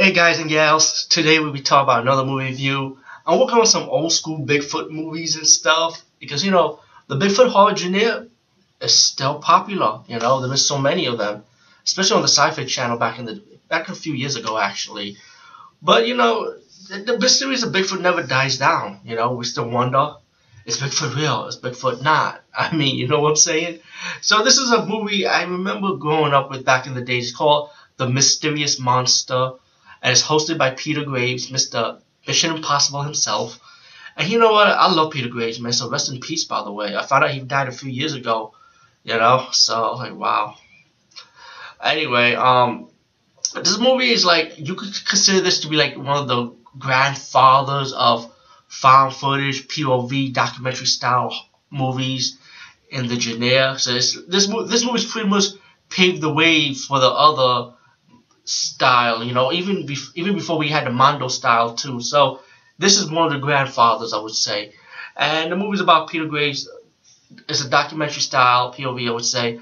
Hey guys and gals, today we'll be talking about another movie review. I'm working on some old school Bigfoot movies and stuff because you know the Bigfoot horror genre is still popular. You know there's so many of them, especially on the Sci-Fi Channel back in the back a few years ago actually. But you know the, the mysteries of Bigfoot never dies down. You know we still wonder is Bigfoot real? Is Bigfoot not? I mean you know what I'm saying. So this is a movie I remember growing up with back in the days. Called The Mysterious Monster and it's hosted by Peter Graves, Mr. Mission Impossible himself. And you know what? I love Peter Graves, man. So rest in peace, by the way. I found out he died a few years ago. You know, so like wow. Anyway, um, this movie is like you could consider this to be like one of the grandfathers of found footage, POV, documentary style movies in the genre. So this this this movie's pretty much paved the way for the other style, you know, even bef- even before we had the Mondo style too. So this is one of the grandfathers, I would say. And the movie's about Peter Graves. It's a documentary style POV, I would say,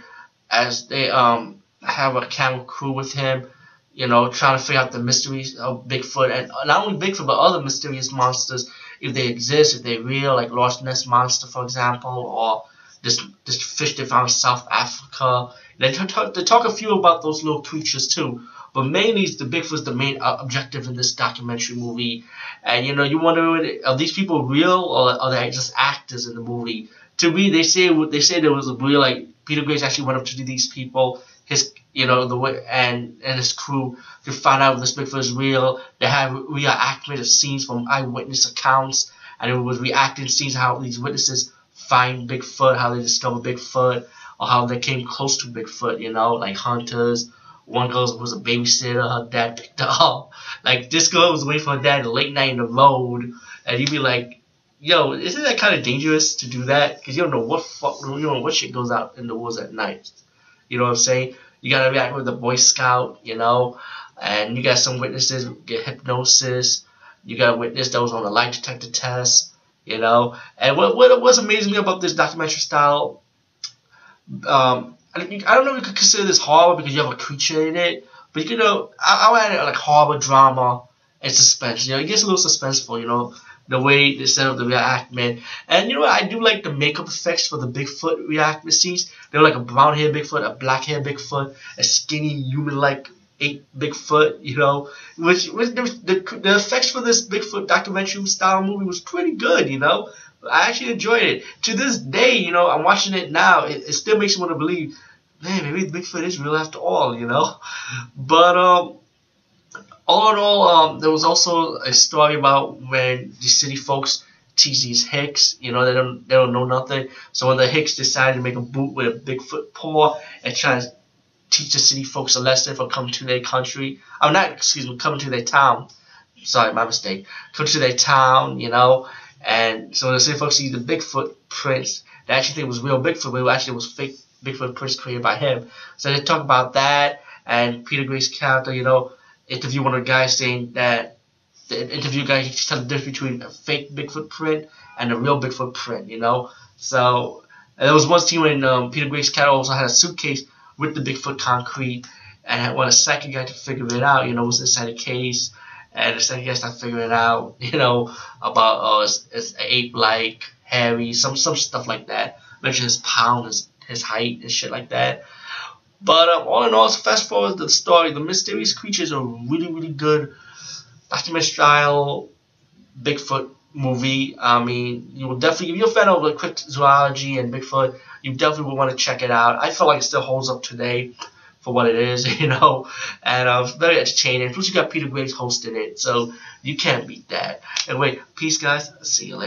as they um have a camera crew with him, you know, trying to figure out the mysteries of Bigfoot and not only Bigfoot but other mysterious monsters, if they exist, if they're real, like Loch Ness monster, for example, or this this fish they found in South Africa. They talk, they talk a few about those little creatures too. But mainly, the Bigfoot's the main uh, objective in this documentary movie. And you know, you wonder are these people real or are they just actors in the movie? To me, they say they say there was a real like Peter Graves actually went up to these people, his you know the way and and his crew to find out if this Bigfoot is real. They have reenactment of scenes from eyewitness accounts, and it was reacting scenes how these witnesses find Bigfoot, how they discover Bigfoot, or how they came close to Bigfoot. You know, like hunters one girl was a babysitter. Her dad picked her up. Like this girl was waiting for her dad late night in the road, and you'd be like, "Yo, isn't that kind of dangerous to do that? Because you don't know what fuck, you don't know what shit goes out in the woods at night. You know what I'm saying? You gotta react with the Boy Scout, you know, and you got some witnesses get hypnosis. You got a witness that was on the lie detector test, you know. And what what was amazing about this documentary style, um, I don't know if you could consider this horror because you have a creature in it, but you know, I, I would add it like horror, drama, and suspense. You know, it gets a little suspenseful. You know, the way they set up the reenactment, and you know, I do like the makeup effects for the Bigfoot reenactment scenes. They're like a brown hair Bigfoot, a black hair Bigfoot, a skinny human-like ape Bigfoot. You know, which, which the, the the effects for this Bigfoot documentary style movie was pretty good. You know. I actually enjoyed it. To this day, you know, I'm watching it now. It, it still makes me want to believe man, maybe Bigfoot is real after all, you know. But um, all in all, um, there was also a story about when the city folks tease these Hicks, you know, they don't they don't know nothing. So when the Hicks decided to make a boot with a Bigfoot paw and try to teach the city folks a lesson for coming to their country, I'm not excuse me, coming to their town. Sorry, my mistake. Come to their town, you know. And so the city folks see the Bigfoot prints, they actually think it was real Bigfoot, but it actually was fake Bigfoot prints created by him. So they talk about that and Peter Graves' character, you know, interview one of the guys saying that the interview guy he tell the difference between a fake Bigfoot print and a real Bigfoot print, you know. So there was one scene when um, Peter Graves' character also had a suitcase with the Bigfoot concrete and had one a second guy to figure it out, you know, was inside the case. And the second to figure it out, you know, about oh, it's, it's ape-like, hairy, some some stuff like that. Mention his pound, his his height and shit like that. But um, all in all, fast forward to the story. The mysterious creatures are really, really good documentary style Bigfoot movie. I mean, you will definitely, if you're a fan of like cryptozoology and Bigfoot, you definitely would want to check it out. I feel like it still holds up today for what it is, you know, and uh, very entertaining. Plus, you got Peter Graves hosting it, so you can't beat that. Anyway, peace, guys. See you later.